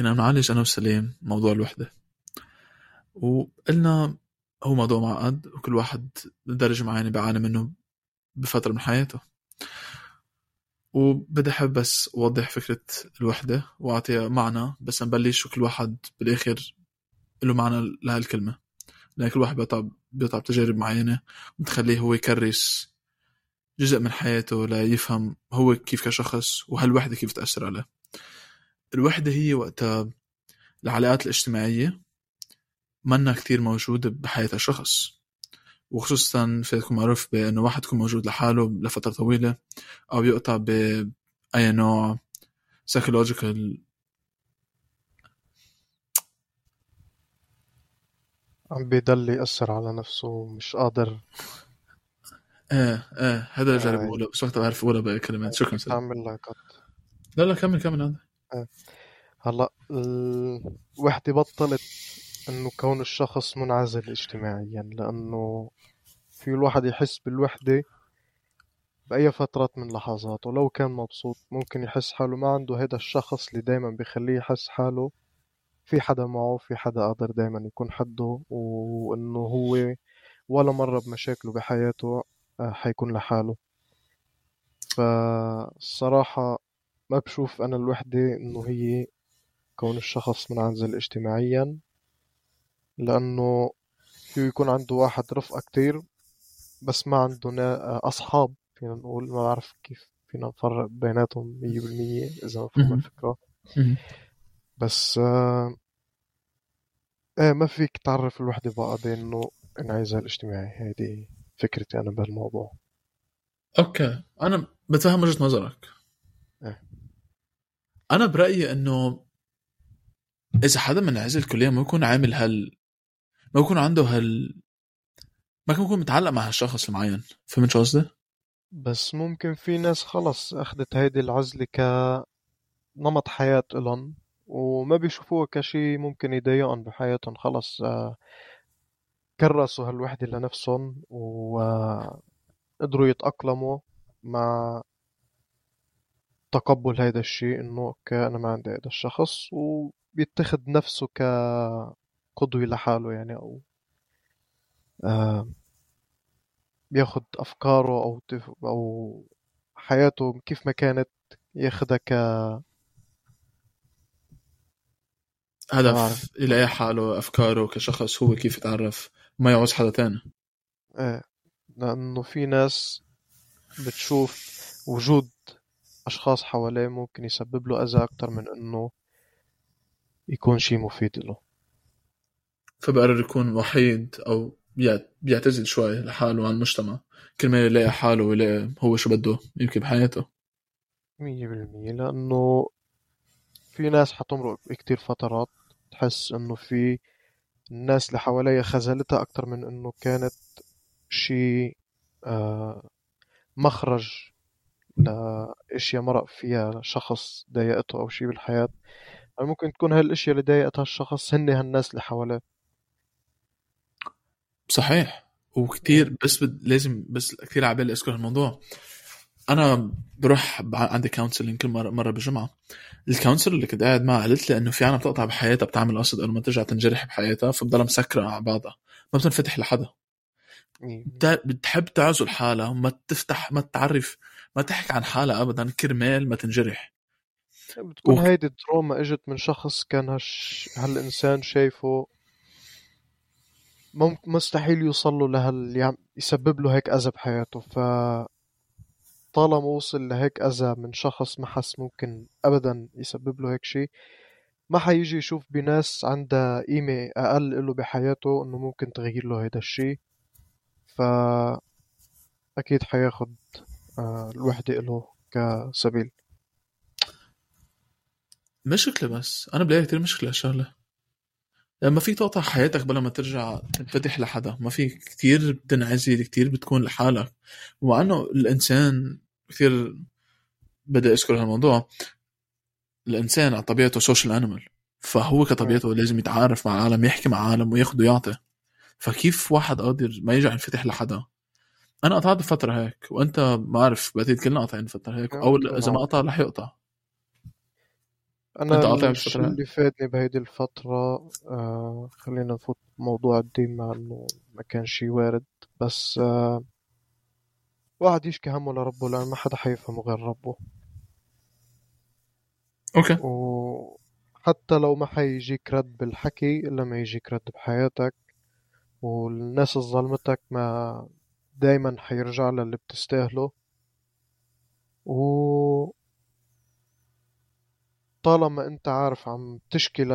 كنا بنعالج أنا وسليم موضوع الوحدة. وقلنا هو موضوع معقد وكل واحد بدرجة معينة بيعاني منه بفترة من حياته. وبدي أحب بس أوضح فكرة الوحدة وأعطيها معنى بس نبلش وكل واحد بالآخر له معنى لهالكلمة. لأن كل واحد بيقطع بيقطع بتجارب معينة وتخليه هو يكرس جزء من حياته ليفهم هو كيف كشخص وهالوحدة كيف تأثر عليه. الوحدة هي وقتها العلاقات الاجتماعية منا كتير موجودة بحياة الشخص وخصوصا في معروف بأنه واحد يكون موجود لحاله لفترة طويلة أو يقطع بأي نوع psychological عم بيضل يأثر على نفسه مش قادر. إيه إيه هذا اللي جرب. اقوله بس وقتها بعرف اقولها بكلمات. شكرا سيدي لك لا لا كمل كمل هلا الوحدة بطلت إنه كون الشخص منعزل اجتماعيا لأنه في الواحد يحس بالوحدة بأي فترة من لحظاته. لو كان مبسوط ممكن يحس حاله. ما عنده هذا الشخص اللي دايما بيخليه يحس حاله. في حدا معه في حدا قادر دايما يكون حده وإنه هو ولا مرة بمشاكله بحياته آه، حيكون لحاله. فالصراحة ما بشوف أنا الوحدة إنه هي كون الشخص منعزل اجتماعيا لأنه فيه يكون عنده واحد رفقة كتير بس ما عنده نا- أصحاب فينا نقول ما بعرف كيف فينا نفرق بيناتهم مية بالمية إذا مفهوم مهم. الفكرة. بس آه، إيه ما فيك تعرف الوحدة بقى بأنه انعزال اجتماعي هيدي فكرتي أنا بهالموضوع أوكي أنا بتفهم وجهة نظرك. أنا برأيي إنه إذا حدا منعزل كليا ما يكون عامل هال ما يكون عنده هال ما كان يكون متعلق مع هالشخص المعين فهمت شو قصدي؟ بس ممكن في ناس خلص أخدت هيدي العزلة كنمط حياة إلهم وما بيشوفوها كشي ممكن يضايقهم بحياتهم خلص آه، كرسوا هالوحدة لنفسهم وقدروا يتأقلموا مع تقبل هيدا الشيء إنه أوكي أنا ما عندي هيدا الشخص وبيتخذ نفسه كقدوة لحاله يعني أو آه، بياخد أفكاره أو تف... أو حياته كيف ما كانت ياخدها ك هدف. يلاقي حاله أفكاره كشخص هو كيف يتعرف ما يعوز حدا تاني إيه لأنه في ناس بتشوف وجود أشخاص حواليه ممكن يسبب له أذى أكتر من إنه يكون شيء مفيد له. فبقرر يكون وحيد بيعت- بيعتزل شوي لحاله عن المجتمع. كرمال يلاقي حاله ويلاقي هو شو بده يمكن بحياته. مية بالمية لأنه في ناس حتمرق بكتير فترات تحس إنه في الناس اللي حواليها خذلتها أكتر من إنه كانت شيء آه، مخرج لأشياء مرق فيها شخص ضايقته أو شيء بالحياة يعني ممكن تكون هاي الأشياء اللي ضايقت هالشخص هن هالناس اللي حواليه؟ صحيح وكتير بس بد... لازم بس كثير عبالي أذكر الموضوع أنا بروح عندي counseling كل مره مرة بالجمعه ال counselor اللي كنت قاعد معها قالت لي إنه في عنا بتقطع بحياتها بتعمل قصد إنه ما ترجع تنجرح بحياتها فبضلها مسكرة على بعضها. ما بتنفتح لحدا. بت- بتحب تعزل حالها وما تفتح ما تعرف ما تحكي عن حالها ابدا كرمال ما تنجرح. بتكون وك- هيدي ال trauma إجت من شخص كان هالش... هالإنسان شايفه ممكن مستحيل يوصل له لهال يعم- يسبب له هيك أذى بحياته. ف طالما وصل لهيك أذى من شخص ما حس ممكن أبدا يسبب له هيك شيء ما حيجي يشوف بناس عندها قيمة أقل له بحياته إنه ممكن تغير له هيدا الشيء ف أكيد حياخد آه، الوحدة له كسبيل. مشكلة بس. أنا بلاقي كثير مشكلة هالشغله لما فيك تقطع حياتك بلا ما ترجع تنفتح لحدا. ما في كتير بتنعزل كتير بتكون لحالك. ومع انه الإنسان كثير بدي أذكر هالموضوع. الإنسان على طبيعته social animal فهو كطبيعته لازم يتعارف مع العالم يحكي مع العالم وياخذ ويعطي فكيف واحد قادر ما يرجع ينفتح لحدا؟ أنا قطعت بفترة هيك وأنت ما عارف بعتقد كلنا قاطعين فتره هيك أو إذا ما قطع رح يقطع. قاطع الشيء اللي فادني بهيدي الفترة آه خلينا نفوت بموضوع الدين مع إنه ما كان شي وارد بس آه واحد يشكي همه لربه لأن ما حدا حيفهمه غير ربه. أوكي. وحتى لو ما حيجيك رد بالحكي إلا ما يجيك رد بحياتك والناس اللي ظلمتك ما دايما حيرجع للي بتستاهله. و طالما أنت عارف عم تشكي ل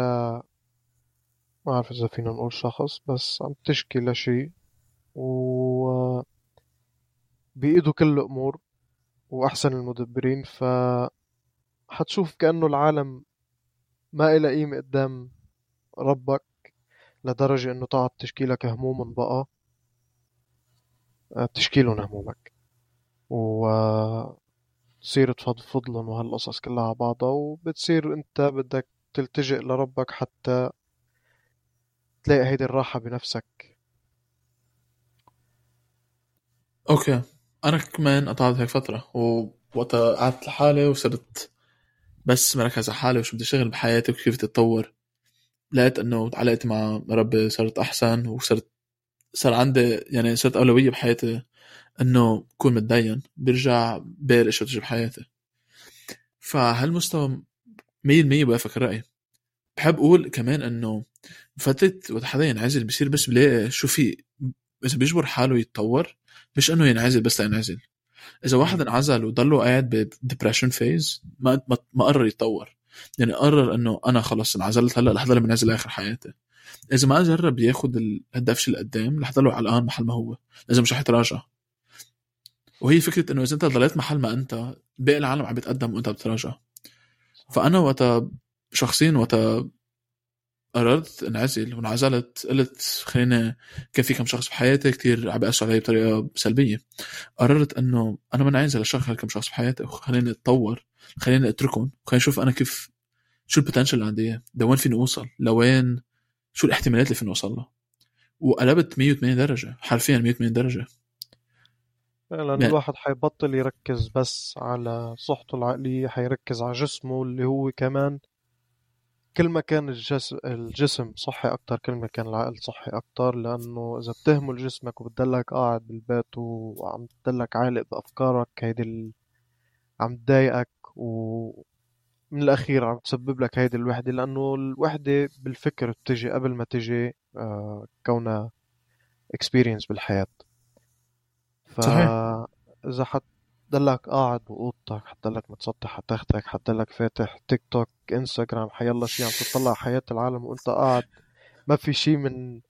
ما أعرف إذا فينا نقول شخص بس عم تشكي لشي و بإيده كل الأمور وأحسن المدبرين ف حتشوف كأنه العالم ما إلى قيمة قدام ربك لدرجة إنه تقعد تشكي لك هموم بقى. تشكي لهم همومك و تصير تفضفض لهم وهالقصص كلها على بعضها وبتصير أنت بدك تلتجئ لربك حتى تلاقي هيدي الراحة بنفسك. أوكي. أنا كمان قطعت هيك فترة ووقتها قعدت لحالي وصرت بس مركز على حالي وشو بدي اشتغل بحياتي وكيف تتطور لقيت إنه علاقتي مع ربي صارت أحسن وصرت صار عندي يعني صرت أولوية بحياتي إنه كون متدين بيرجع باقي الاشياء تجي بحياتي. فهالمستوى 100% بوافق الرأي. بحب أقول كمان إنه فترة وقت حدا ينعزل بصير بس بلاقي شو في إذا بيجبر حاله يتطور مش إنه ينعزل بس لينعزل. إذا واحد انعزل وضله قاعد ب depression phase ما ما قرر يتطور. يعني قرر إنه أنا خلص انعزلت هلأ ضل منعزل لآخر حياتي. إذا ما جرب ياخد الدفشة لقدام رح ضله علقان محل ما هو إذا مش رح يتراجع. وهي فكرة إنه إذا أنت ضليت محل ما أنت باقي العالم عم بيتقدم وأنت بتراجع. فأنا وقتها شخصيا وقتها قررت انعزل وانعزلت قلت خلينا كان في كم شخص بحياتي كتير عم بيأثروا علي بطريقة سلبية. قررت إنه أنا منعزل اشغل كم شخص بحياتي وخليني أتطور خليني أتركهم خليني أشوف أنا كيف شو البوتنشل اللي عندي لوين فيني أوصل لوين شو الاحتمالات اللي فيني اوصل لها وقلبت 180 درجة حرفيا 180 درجة. لأن يعني- الواحد حيبطل يركز بس على صحته العقلية حيركز على جسمه اللي هو كمان كل ما كان الجسم, الجسم صحي أكتر كل ما كان العقل صحي أكتر لأنه إذا بتهمل جسمك وبتضلك قاعد بالبيت وعم تضلك عالق بأفكارك هيدي ال... عم تضايقك ومن الأخير عم تسبب لك هيدي الوحدة لأنه الوحدة بالفكر بتجي قبل ما تجي آه، كونها experience بالحياة. صحيح. فإذا حتضلك قاعد بأوضتك حتضلك متسطح على تختك حتضلك فاتح تيك توك انستغرام حيلا شي عم تطلع حياة العالم وأنت قاعد ما في شي من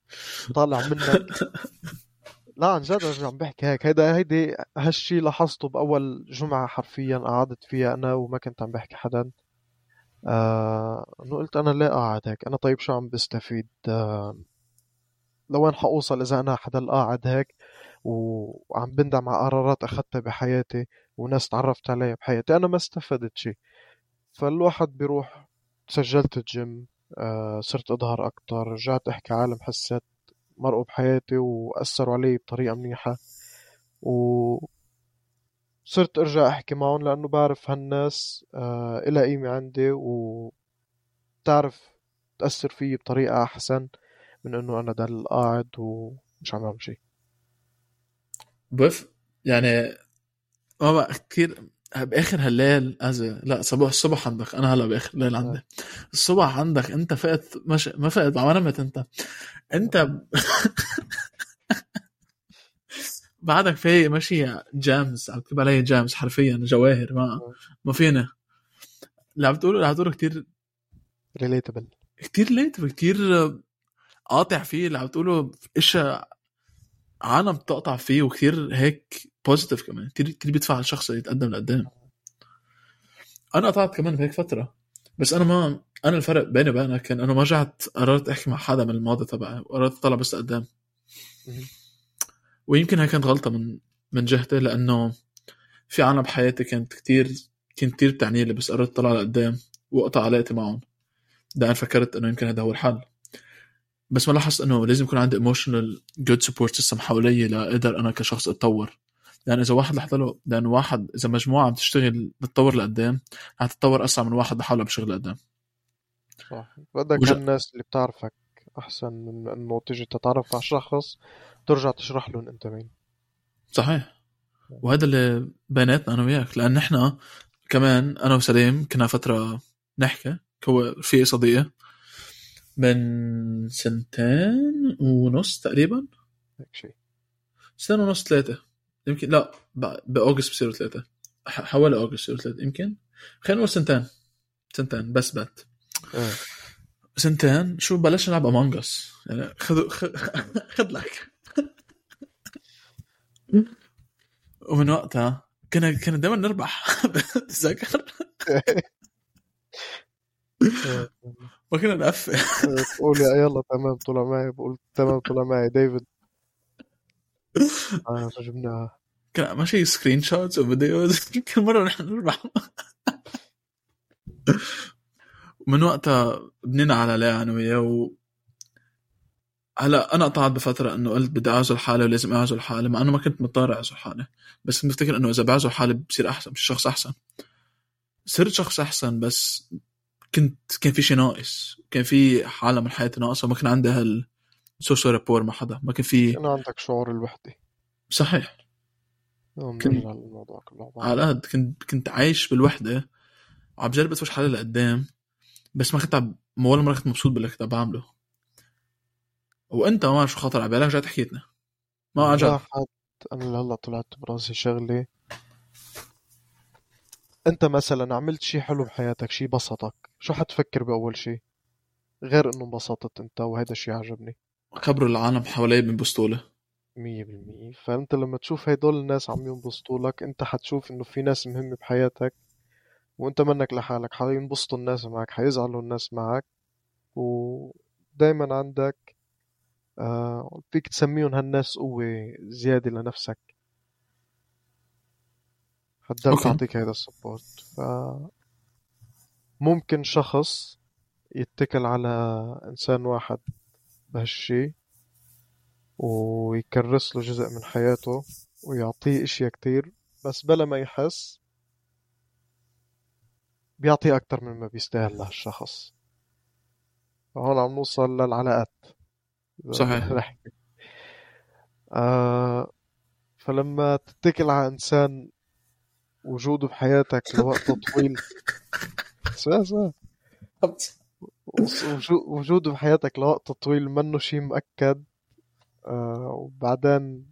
طالع منك. لا عن جد عم بحكي هيك. هيدا هيدي هالشي لاحظته بأول جمعة حرفيا قعدت فيها أنا وما كنت عم بحكي حدا. آه انه قلت أنا ليه قاعد هيك. أنا طيب شو عم بستفيد؟ آه لوين حأوصل إذا أنا حضل قاعد هيك؟ وعم بندم على قرارات أخذتها بحياتي وناس تعرفت عليها بحياتي. أنا ما استفدت شيء فالواحد بيروح سجلت الجيم آه صرت أظهر أكتر رجعت أحكي عالم حسيت مرقوا بحياتي وأثروا علي بطريقة منيحة. و صرت أرجع أحكي معهم لأنه بعرف هالناس آه إلها قيمة عندي وبتعرف تأثر فيي بطريقة أحسن من إنه أنا ضل قاعد ومش عم بعمل شيء بف يعني ما بقى كتير بآخر هالليل أزي لا صباح الصبح عندك أنا هلأ بآخر الليل عندي. الصبح عندك أنت فقت مش ما فقت ما نمت أنت. أنت بعدك فايق ماشي جامز عم تكتب علي جامز حرفيا جواهر ما ما فينا. اللي عم تقوله اللي عم تقوله كتير relatable كتير relate كتير قاطع فيه اللي عم تقوله اشياء عالم بتقطع فيه وكتير هيك positive كمان. كتير كتير بيدفع الشخص يتقدم لقدام. أنا قطعت كمان بهيك فترة بس أنا ما أنا الفرق بيني وبينك كان انه ما رجعت قررت أحكي مع حدا من الماضي تبعي وقررت أطلع بس لقدام. ويمكن كانت غلطة من من جهتي لأنه في عالم بحياتي كانت كتير كانت كتير بتعني لي بس قررت اطلع لقدام واقطع علاقتي معهم. أنا فكرت إنه يمكن هذا هو الحل. بس ما لاحظت إنه لازم يكون عندي emotional good support system حوالي لاقدر أنا كشخص أتطور. لأن إذا واحد لحظة له لأن واحد إذا مجموعة عم تشتغل تتطور لقدام هتتطور أسرع من واحد لحاله بشغل لقدام. صح بدك وج- الناس اللي بتعرفك أحسن من إنه تجي تتعرف على شخص ترجع تشرح لهم أنت مين. صحيح. وهذا اللي بيناتنا أنا وياك. لأن إحنا كمان أنا وسليم كنا فترة نحكي. هو في صديقه من سنتين ونص تقريبا. هيك شيء. سنة ونص ثلاثة. يمكن لا ب- بأوغست بصيروا ثلاثة. ح- حوالي أوغست بصيروا ثلاثة يمكن. خلينا نقول سنتين. سنتين بس بات. إيه سنتين شو بلشنا نلعب among us. يعني خذ خذ لك. ومن وقتها كنا كنا دائما نربح. بتذكر إيه. ما كنا نقفل. تقول يا يلا تمام طلع معي بقول تمام طلع معي. ديفيد. آه جبناها كان ماشي screenshots و videos كل مرة نحن نربح. ومن وقتها بنينا على لا أنا وياه. هلا أنا قطعت بفترة إنه قلت بدي أعزل حالي ولازم أعزل حالي مع إنه ما كنت مضطر أعزل حالي. بس كنت بفتكر إنه إذا بعزل حالي بصير أحسن بصير شخص أحسن. صرت شخص أحسن بس كنت كان في شيء ناقص. كان في حالة من حياتي ناقصة وما كان عندي هال سوشيال رابور مع حدا. ما كان في كان عندك شعور الوحدة. صحيح. يوم كن- نرجع للموضوع كله. على قد. كنت كنت عايش بالوحدة. وعم بجرب ادفش حالي لقدام. بس ما كنت عم ولا مرة كنت مبسوط باللي كنت عم بعمله. وانت ما شو خاطر على بالك؟ جاي تحكي لنا. ما عن جد أنا هلا طلعت براسي شغلة. أنت مثلا عملت شي حلو بحياتك شي بسطك شو حتفكر بأول شي؟ غير إنه انبسطت أنت وهذا الشي عجبني. خبروا العالم حوالي بينبسطوا مية بالمية. فأنت لما تشوف هدول الناس عم ينبسطوا لك أنت حتشوف إنه في ناس مهمة بحياتك وأنت منك لحالك. حينبسطوا الناس معك حيزعلوا الناس معك. ودايما عندك آه فيك تسميهم هالناس قوة زيادة لنفسك. أوكي. تعطيك هذا ال support. ف ممكن شخص يتكل على إنسان واحد بهالشي ويكرس له جزء من حياته ويعطيه إشياء كتير بس بلا ما يحس بيعطيه أكتر من ما بيستاهل لهالشخص. فهون عم نوصل للعلاقات. صحيح. نحكي آه فلما تتكل على إنسان وجوده بحياتك لوقت طويل. وجوده بحياتك لوقت طويل منه شيء مؤكد. آه وبعدين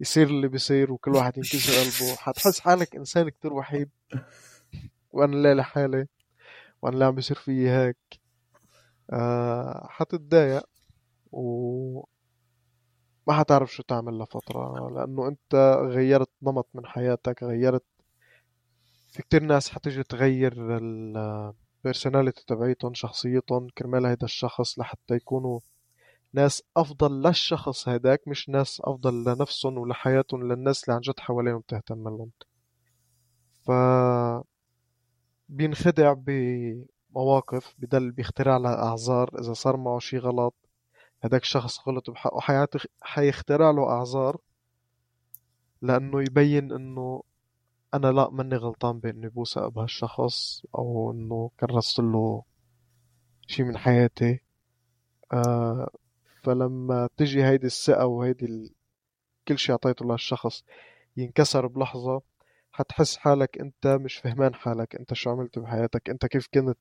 يصير اللي بيصير وكل واحد ينكسر قلبه. حتحس حالك إنسان كتير وحيد. وأنا لا لحالي. وأنا لا عم بيصير فيي هيك. آه حتتضايق. و ما حتعرف شو تعمل لفترة لأنه أنت غيرت نمط من حياتك غيرت في كتير ناس حتيجي تغير البيرسوناليتي تبعيتهم شخصيتهم كرمال هيدا الشخص لحتى يكونوا ناس أفضل للشخص هداك مش ناس أفضل لنفسهم ولحياتهم للناس اللي عن جد حواليهم بتهتم لهم. ف بينخدع بمواقف بدل بيخترع لها أعذار إذا صار معه شي غلط هداك الشخص غلط بحقه حيعت- حيخترع له أعذار لأنه يبين إنه أنا لا ماني غلطان بإني بوثق بهالشخص أو إنه كرست له شي من حياتي آه فلما تجي هيدي الثقة وهيدي ال... كل شي عطيته لهالشخص ينكسر بلحظة حتحس حالك أنت مش فهمان حالك أنت شو عملت بحياتك أنت كيف كنت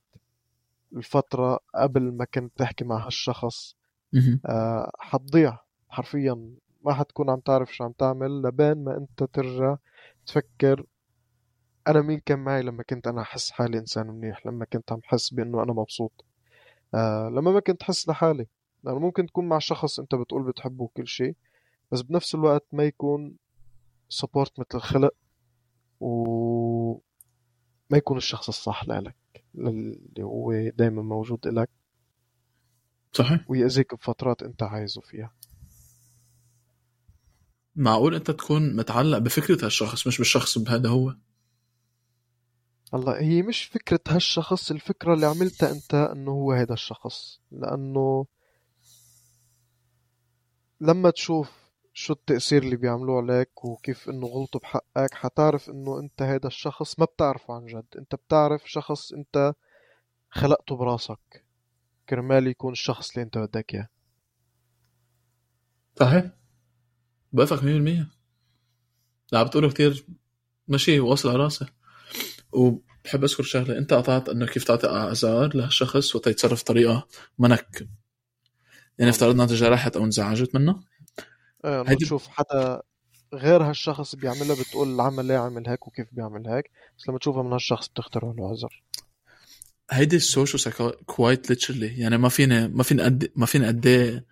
الفترة قبل ما كنت تحكي مع هالشخص. آه حتضيع. حرفيا ما حتكون عم تعرف شو عم تعمل لبين ما أنت ترجع تفكر أنا مين كان معي لما كنت أنا أحس حالي إنسان منيح لما كنت عم حس بأنه أنا مبسوط. آه لما ما كنت احس لحالي. لأنه ممكن تكون مع شخص أنت بتقول بتحبه وكل شيء بس بنفس الوقت ما يكون سبورت مثل الخلق و ما يكون الشخص الصح لك اللي هو دايما موجود لك صحيح. ويأذيك بفترات انت عايزه فيها. معقول انت تكون متعلق بفكرة هالشخص مش بالشخص بهذا هو؟ هلا هي مش فكرة هالشخص الفكرة اللي عملتها انت انه هو هيدا الشخص. لأنه لما تشوف شو التأثير اللي بيعملوه عليك وكيف انه غلطوا بحقك حتعرف انه انت هيدا الشخص ما بتعرفه عن جد. انت بتعرف شخص انت خلقته براسك. كرمال يكون الشخص اللي انت بدك اياه. صحيح. بوافقك 100% لا عم بتقوله كتير. ماشي واصل على راسي وبحب أذكر شغلة. أنت قطعت انه كيف تعطي أعذار لهالشخص وقت يتصرف بطريقة منك. يعني افترضنا أنت جرحت أو انزعجت منه. إيه هيدي- تشوف حدا غير هالشخص بيعملها بتقول العمل ليه عمل هيك وكيف بيعمل هيك. بس لما تشوفها من هالشخص بتخترع له عذر. هيدي ال social psycho quite literally يعني ما فيني ما فيني قد ما فيني قد إيه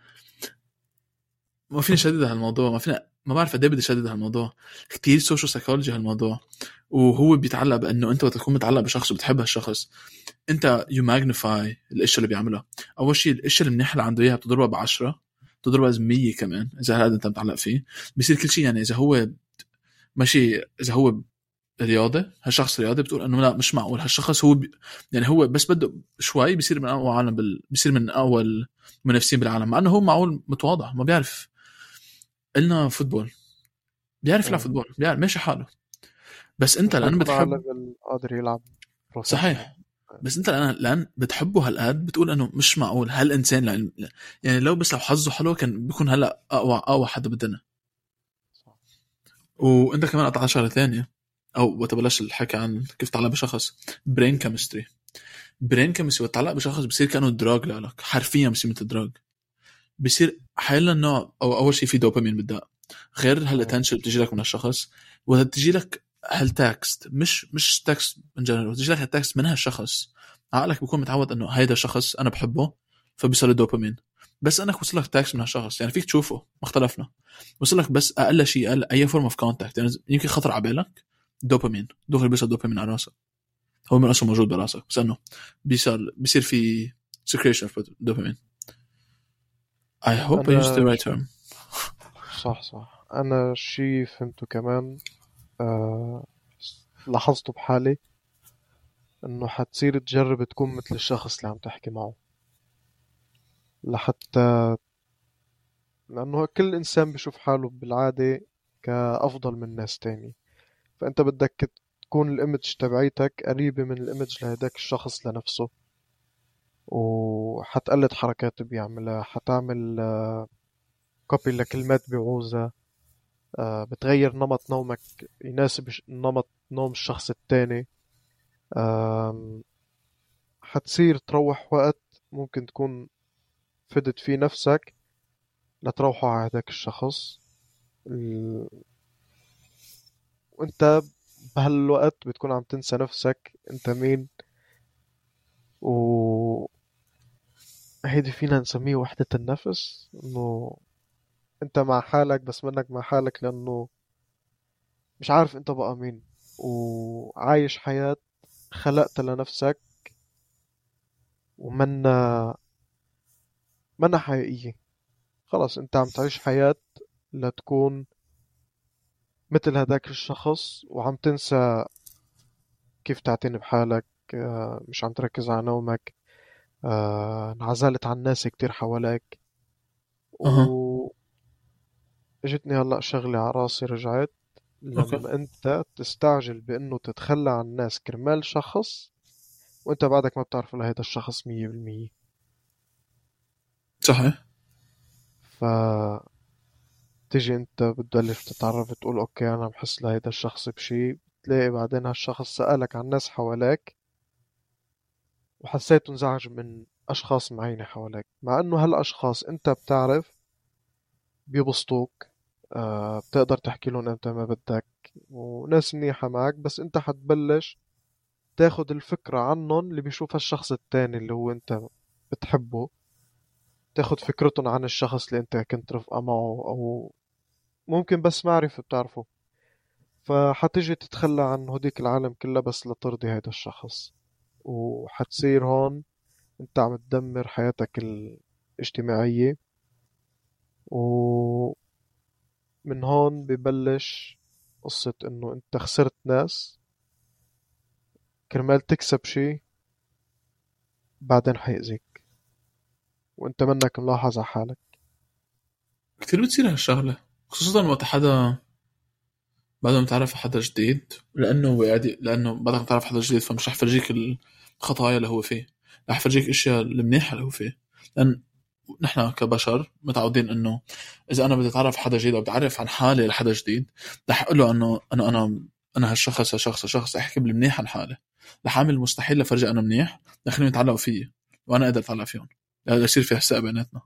ما فيني شدد هالموضوع. ما فيني ما بعرف قد إيه بدي شدد هالموضوع. كثير social psychology هالموضوع. وهو بيتعلق بأنه أنت وقت تكون متعلق بشخص وبتحب هالشخص أنت you magnify الاشياء اللي بيعملها أول شيء الاشياء المنيحه اللي عنده إياها بتضربها بعشرة بتضربها 100 كمان إذا هذا أنت متعلق فيه. بصير كل شيء يعني إذا هو ماشي إذا هو رياضي هالشخص رياضي بتقول إنه لا مش معقول. هالشخص هو بي يعني هو بس بده شوي بيصير من أقوى عالم بال... بيصير من أقوى المنافسين بالعالم مع إنه هو معقول متواضع ما بيعرف. قلنا football. بيعرف يلعب. football بيعرف ماشي حاله. بس أنت لأن بتحب قادر يلعب. صحيح. بس أنت لأن لأن بتحبه هالقد بتقول إنه مش معقول. هالإنسان لأن يعني لو بس لو حظه حلو كان بيكون هلأ أقوى أقوى حدا بالدنيا. وأنت كمان قطعت شغلة ثانية أو وقت بلش الحكي عن كيف تعلق بشخص. brain chemistry brain chemistry وقت تعلق بشخص بصير كأنه drug لك. حرفيا بصير مثل drug بصير حيلا النوع أو أول شيء في دوبامين بالدق غير هال attention بتجي لك من الشخص. وقت بتجي لك هال text مش مش text من جنرال بتجي لك هال text من هالشخص. عقلك بيكون متعود إنه هيدا الشخص أنا بحبه فبيصير دوبامين بس أنك وصل لك text من هالشخص. يعني فيك تشوفه ما اختلفنا. وصل لك بس أقل شيء أقل أي form of contact يعني يمكن خطر على بالك. دوبامين دغري بيصير دوبامين على راسك هو من اصله موجود براسك بس إنه بيصير بيصير في secretion of dopamine. I hope I used the right term. صح صح. أنا شي فهمته كمان آه لاحظته بحالي إنه حتصير تجرب تكون مثل الشخص اللي عم تحكي معه. لحتى لأنه كل إنسان بيشوف حاله بالعادة كأفضل من ناس تاني. فأنت بدك تكون ال image تبعيتك قريبة من ال image لهداك الشخص لنفسه وحتقلد حركات بيعملها حتعمل copy لكلمات بيعوزها آه، بتغير نمط نومك يناسب نمط نوم الشخص التاني حتصير تروح وقت ممكن تكون فدت فيه نفسك لتروحوا على هداك الشخص ال- وانت بهالوقت بتكون عم تنسى نفسك انت مين؟ و هيدي فينا نسميه وحدة النفس إنه انت مع حالك بس منك مع حالك لأنه مش عارف انت بقى مين. وعايش حياة خلقتها لنفسك ومنا منا حقيقية. خلص انت عم تعيش حياة لتكون مثل هداك الشخص وعم تنسى كيف تعتني بحالك آه، مش عم تركز على نومك آه، انعزلت عن الناس كتير حواليك. و اجتني هلأ شغلة على راسي رجعت أوكي. لما أنت تستعجل بأنه تتخلى عن الناس كرمال شخص وأنت بعدك ما بتعرف لهيدا الشخص مية بالمية صحيح ف تيجي انت بتبلش تتعرف تقول أوكي أنا بحس لهيدا الشخص بشي بتلاقي بعدين هالشخص سألك عن ناس حواليك وحسيت انزعج من أشخاص معينة حواليك. مع إنه هالأشخاص انت بتعرف بيبسطوك آه بتقدر تحكي لهم إمتى ما بدك وناس منيحة معك بس انت حتبلش تاخد الفكرة عنهم اللي بيشوفها الشخص التاني اللي هو انت بتحبه تاخد فكرتهم عن الشخص اللي انت كنت رفقة معه أو ممكن بس معرفة بتعرفه. فحتجي تتخلى عن هديك العالم كلها بس لترضي هيدا الشخص. وحتصير هون أنت عم تدمر حياتك الاجتماعية. ومن هون ببلش قصة إنه أنت خسرت ناس. كرمال تكسب شي بعدين حيأذيك. وأنت منك ملاحظ على حالك. كتير بتصير هالشغلة. خصوصا وقت حدا بعد ما تعرف حدا جديد لأنه قاعد لأنه بعد ما تعرف حدا جديد فمش رح يفرجيك الخطايا اللي هو فيه. رح يفرجيك أشياء المنيحة اللي هو فيه. لأن نحن كبشر متعودين إنه إذا أنا بدي أتعرف حدا جديد أو بدي عن حالي لحدا جديد رح أقول له إنه أنا أنا أنا هالشخص هالشخص هالشخص أحكي بالمنيح عن حالي. رح أعمل المستحيل لفرجي أنا منيح لخليهم يتعلقوا فيي وأنا أقدر أتعلق فيهم. يصير في حساء بيناتنا.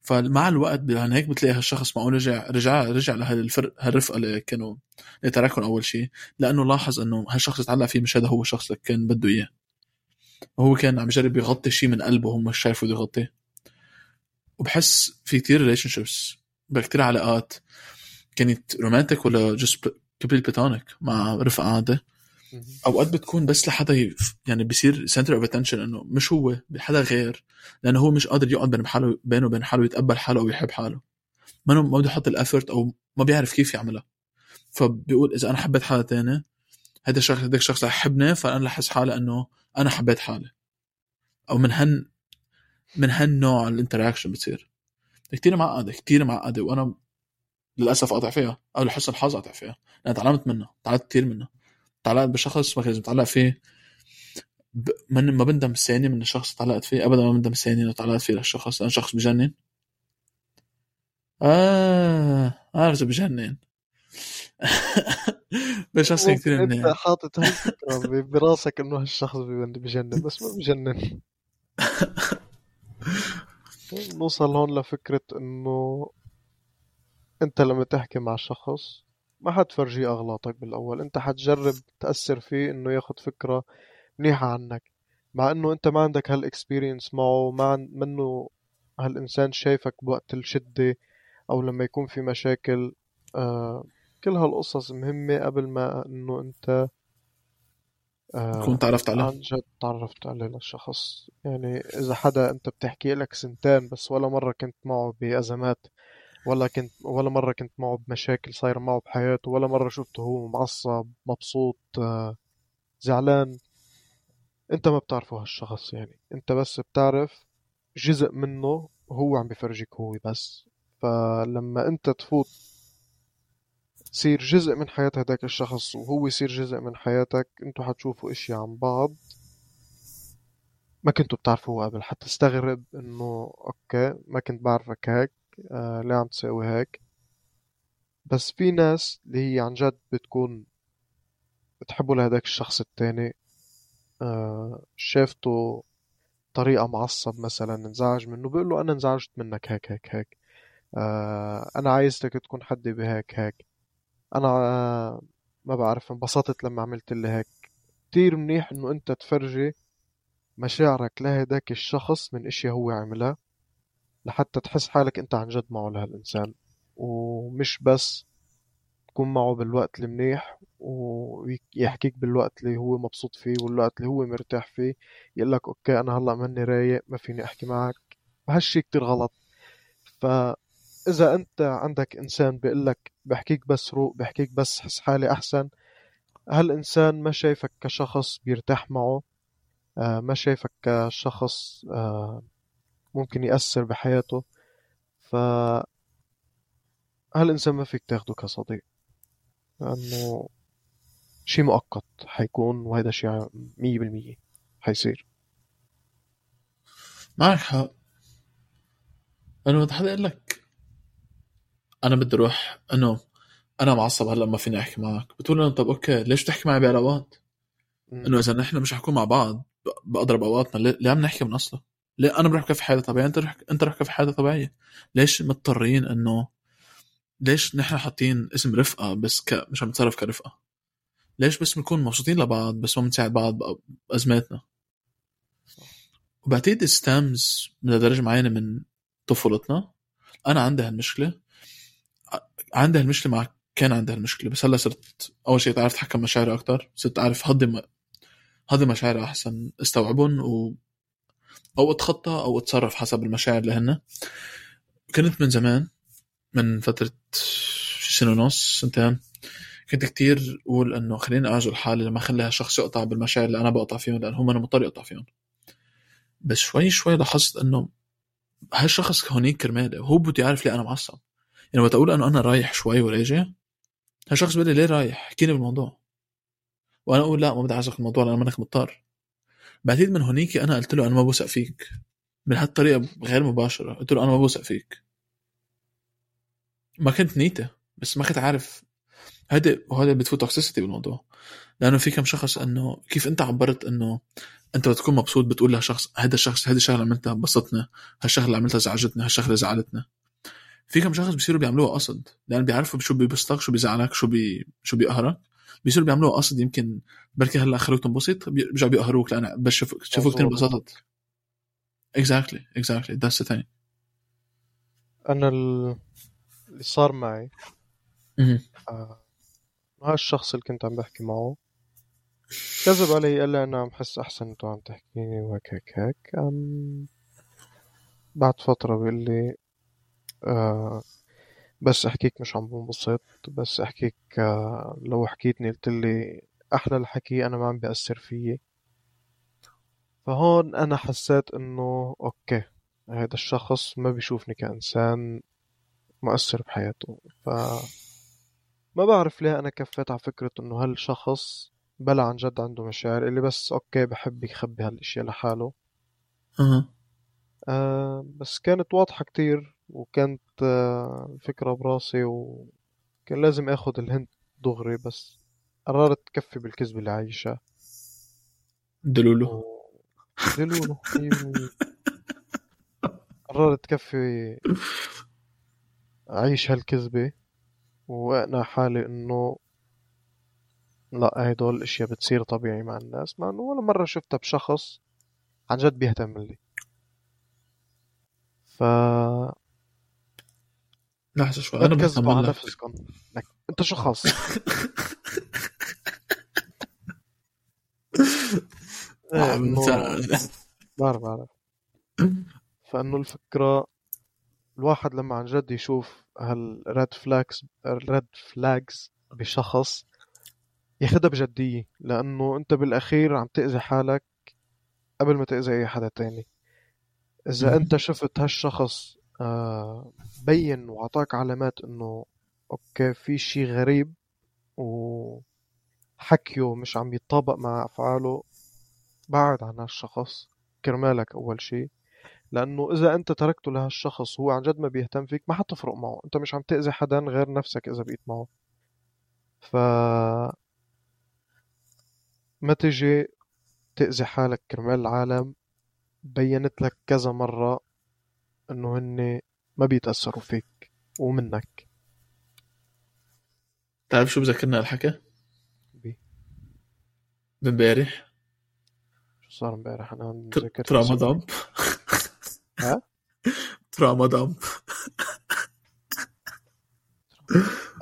فمع الوقت يعني هيك بتلاقي هالشخص معقول رجع رجع رجع لهالفرق هالرفقة اللي كانوا اللي تركهم أول شيء لأنه لاحظ إنه هالشخص تعلق فيه مش هذا هو الشخص اللي كان بده إياه. وهو كان عم يجرب يغطي شيء من قلبه هو مش شايفه بده وبحس في كتير relationships بكتير علاقات كانت romantic ولا just couple platonic مع رفقة عادي أوقات بتكون بس لحدا يعني بصير center of attention إنه مش هو حدا غير لأنه هو مش قادر يقعد بين حاله بينه وبين حاله يتقبل حاله أو يحب حاله. ما ما بده يحط ال effort أو ما بيعرف كيف يعملها. فبيقول إذا أنا حبيت حدا تاني هذا الشخص هذاك الشخص رح يحبني فأنا رح أحس حالي إنه أنا حبيت حالي. أو من هن من هالنوع الانتراكشن بتصير. كثير معقدة كثير معقدة وأنا للأسف قاطع فيها أو لحسن الحظ قاطع فيها. لأن تعلمت منها تعلمت كثير منها. تعلقت بشخص ما كان لازم اتعلق فيه. ب... من ما بندم ثانية من الشخص اللي تعلقت فيه. ابدا ما بندم ثانية إنه تعلقت فيه للشخص. لأن شخص بجنن. آه عارف بجنن. بشخص كثير منيح. حاطط هالفكرة براسك إنه هالشخص بجنن. بس ما بجنن. نوصل هون لفكرة إنه أنت لما تحكي مع شخص ما حتفرجيه أغلاطك بالأول. أنت حتجرب تأثر فيه إنه ياخد فكرة منيحة عنك. مع إنه أنت ما عندك هالاكسبيرينس معه ما منه هالإنسان شايفك بوقت الشدة أو لما يكون في مشاكل. آه كل هالقصص مهمة قبل ما إنه أنت آه تكون تعرفت عليه عن جد تعرفت عليه للشخص. يعني إذا حدا أنت بتحكي لك سنتين بس ولا مرة كنت معه بأزمات ولا كنت ولا مرة كنت معه بمشاكل صايرة معه بحياته ولا مرة شفته هو معصب مبسوط آه، زعلان. أنت ما بتعرفه هالشخص يعني. أنت بس بتعرف جزء منه هو عم بفرجيك هو بس. فلما أنت تفوت تصير جزء من حياة هداك الشخص وهو يصير جزء من حياتك أنتوا حتشوفوا اشياء عن بعض ما كنتوا بتعرفوها قبل. حتستغرب إنه أوكي ما كنت بعرفك هيك. آه ليه عم تساوي هيك. بس في ناس اللي هي عن جد بتكون بتحبوا لهداك الشخص التاني آه شافته طريقة معصب مثلا انزعج منه بيقول له أنا انزعجت منك هيك هيك هيك آه أنا عايزتك تكون حدي بهيك هيك. أنا ما بعرف انبسطت لما عملت لي هيك. كتير منيح إنه أنت تفرجي مشاعرك لهداك الشخص من إشياء هو عملها. لحتى تحس حالك انت عن جد معه لهالإنسان. ومش بس تكون معه بالوقت المنيح ويحكيك بالوقت اللي هو مبسوط فيه والوقت اللي هو مرتاح فيه يقول لك أوكي أنا هلأ ماني رايق ما فيني أحكي معك. هالشي كتير غلط. ف اذا أنت عندك إنسان بيقول لك بحكيك بس روق بحكيك بس حس حالي أحسن هالإنسان ما شايفك كشخص بيرتاح معه آه، ما شايفك كشخص آه، ممكن يأثر بحياته. ف هالإنسان ما فيك تاخده كصديق؟ لأنه شيء مؤقت حيكون وهذا شيء مية بالمية حيصير. معك حق. أنا بدي حدا يقول لك. أنا بدي أروح انه أنا معصب هلا ما فيني أحكي معك. بتقول له طب أوكي ليش تحكي معي بعلاقات إنه إذا نحن مش حنكون مع بعض بأضرب أوقاتنا. ليه عم نحكي من أصله؟ ليه أنا بروح كيف حياتي طبيعية. أنت رح أنت رح كيف حياتي طبيعية. ليش مضطرين إنه ليش نحن حاطين اسم رفقة بس ك... مش عم نتصرف كرفقة؟ ليش بس بنكون مبسوطين لبعض بس ما بنساعد بعض بأزماتنا؟ وبعتقد ستامز لدرجه معينة من طفولتنا. أنا عندي هالمشكلة. عندها المشكلة مع كان عندها المشكلة بس هلأ صرت أول شيء تعرف أتحكم مشاعري أكثر صرت أعرف هضم هضم مشاعري أحسن استوعبهم أو أتخطى أو أتصرف حسب المشاعر اللي هن كنت من زمان من فترة سنة ونص سنتين. كنت كتير أقول إنه خليني أعجل حالي لما أخلي هالشخص يقطع بالمشاعر اللي أنا بقطع فيهم لأن هم أنا مضطر يقطع فيهم. بس شوي شوي لاحظت إنه هالشخص هونيك كرمالي هو بده يعرف ليه أنا معصب. يعني وقت أقول إنه أنا رايح شوي وراجع هالشخص بيقول لي ليه رايح؟ احكيني بالموضوع. وأنا أقول لا ما بدي اعزك الموضوع لأنه منك مضطر. بعدين من هونيك أنا قلت له أنا ما بوثق فيك. من هالطريقة غير مباشرة. قلت له أنا ما بوثق فيك. ما كنت نيتة بس ما كنت عارف. هذا وهذا بتفوت toxicity بالموضوع. لأنه في كم شخص إنه كيف أنت عبرت إنه أنت بتكون مبسوط بتقول لشخص هذا الشخص هذه الشغلة اللي عملتها بسطنا هالشغلة اللي عملتها زعجتنا هالشغلة زعلتنا في كم شخص بيصيروا بيعملوها قصد. لأن بيعرفوا شو بيبسطك شو بيزعلك شو بي شو بيقهرك. بيصيروا بيعملوها قصد يمكن بركي هلا خلوك تنبسط بيرجعوا بيقهروك لأن بس شافوك شافوك كثير انبسطت. exactly exactly that's the أنا ال- اللي صار معي آه، مع الشخص اللي كنت عم بحكي معه كذب علي قال لي أنا عم حس أحسن انتو عم تحكيني وهيك هيك هيك. بعد فترة بيقول لي آه بس احكيك مش عم بنبسط بس احكيك آه لو حكيتني قلت لي أحلى الحكي أنا ما عم بيأثر فيي. فهون أنا حسيت إنه okay هذا الشخص ما بيشوفني كإنسان مؤثر بحياته. ف ما بعرف ليه أنا كفيت على فكرة إنه هالشخص بلا عن جد عنده مشاعر اللي بس okay بحب يخبي هالاشياء لحاله. أها. آه بس كانت واضحة كتير وكانت آه فكرة براسي وكان لازم آخد ال hint دغري بس قررت تكفي بالكذب اللي عايشها دلولو. دلولو بالمية. قررت تكفي أعيش هالكذبة وأقنع حالي إنه لا هدول الأشياء بتصير طبيعي مع الناس مع إنه ولا مرة شفتها بشخص عن جد بيهتم لي ف لحظه شوي. أنا تكذبوا على نفسكم أنت شو خاص نسأل. بعرف بعرف. فإنه الفكرة الواحد لما عن جد يشوف هال red flags ال red flags بشخص ياخدها بجدية. لأنه أنت بالأخير عم تأذي حالك قبل ما تأذي أي حدا تاني. إذا. أنت شفت هالشخص آه، بين وعطاك علامات إنه أوكي في شي غريب وحكيه مش عم يتطابق مع أفعاله بعد عن هالشخص. كرمالك أول شي. لأنه إذا أنت تركته لهالشخص وهو عن جد ما بيهتم فيك ما حتفرق معه. أنت مش عم تأذي حدا غير نفسك إذا بقيت معه. ف ما تجي تأذي حالك كرمال العالم. بينت لك كذا مرة. إنه هن ما بيتأثروا فيك ومنك. تعرف شو بذكرنا الحكي بي. من امبارح. شو صار امبارح؟ أنا ذاكر تراما دامب ها؟ تراما دامب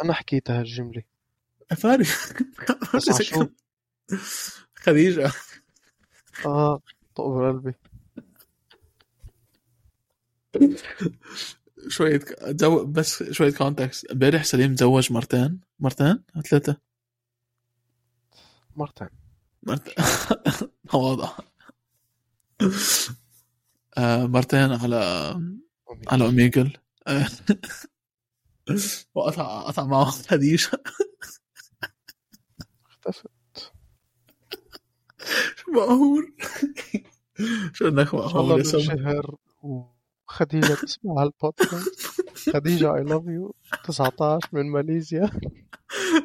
أنا حكيت هالجملة. أفاري. بس شو؟ خديجة. آه طقب قلبي شوية جو بس شوية context امبارح سليم تزوج مرتين. مرتين؟ ثلاثة. مرتين. مرتين واضح. آه مرتين على على أوميجل آه. وقطع قطع معه خديجة اختفت. شو مقهور. شو إنك مقهور يا سما؟ بنشهر وخديجة تسمع هالبودكاست. خديجة I love you. 19 من ماليزيا.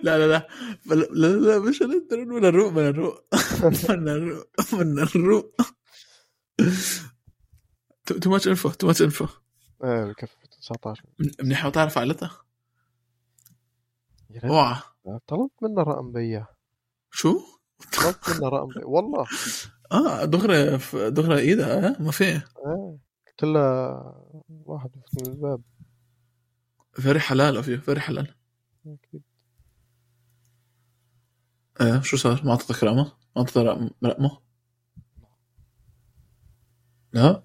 لا لا لا. لا لا, لا مش هنقدر من الروق من الروق. من الروق من الروق. too much info too much info إيه بكفي 19 منيح وتعرف عائلتها اوعى طلبت منها رقم بيا. شو؟ طلبت منها رقم بيا. والله. آه دغري دغري إيدها آه ما في. إيه قلت لها واحد يفوت من الباب very حلال of you very حلال أكيد. إيه شو صار؟ ما أعطتك رقمه؟ ما أعطتك رقم- رقمه؟ لا.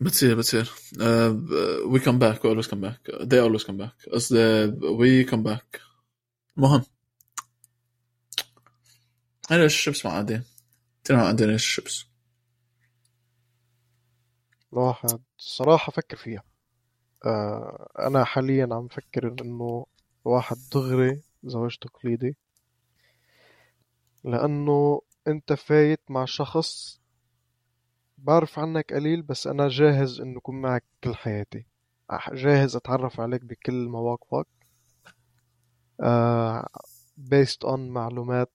بتصير بتصير. we come back we always come back. They always come back. قصدي we come back. مهم. أنا ال ships معقدين كثير معقدين ال ships. الواحد صراحة فكر فيها. آه أنا حاليا عم فكر إنه الواحد دغري زواج تقليدي لأنه أنت فايت مع شخص بعرف عنك قليل بس أنا جاهز إنه اكون معك كل حياتي. جاهز أتعرف عليك بكل مواقفك. آه based on معلومات.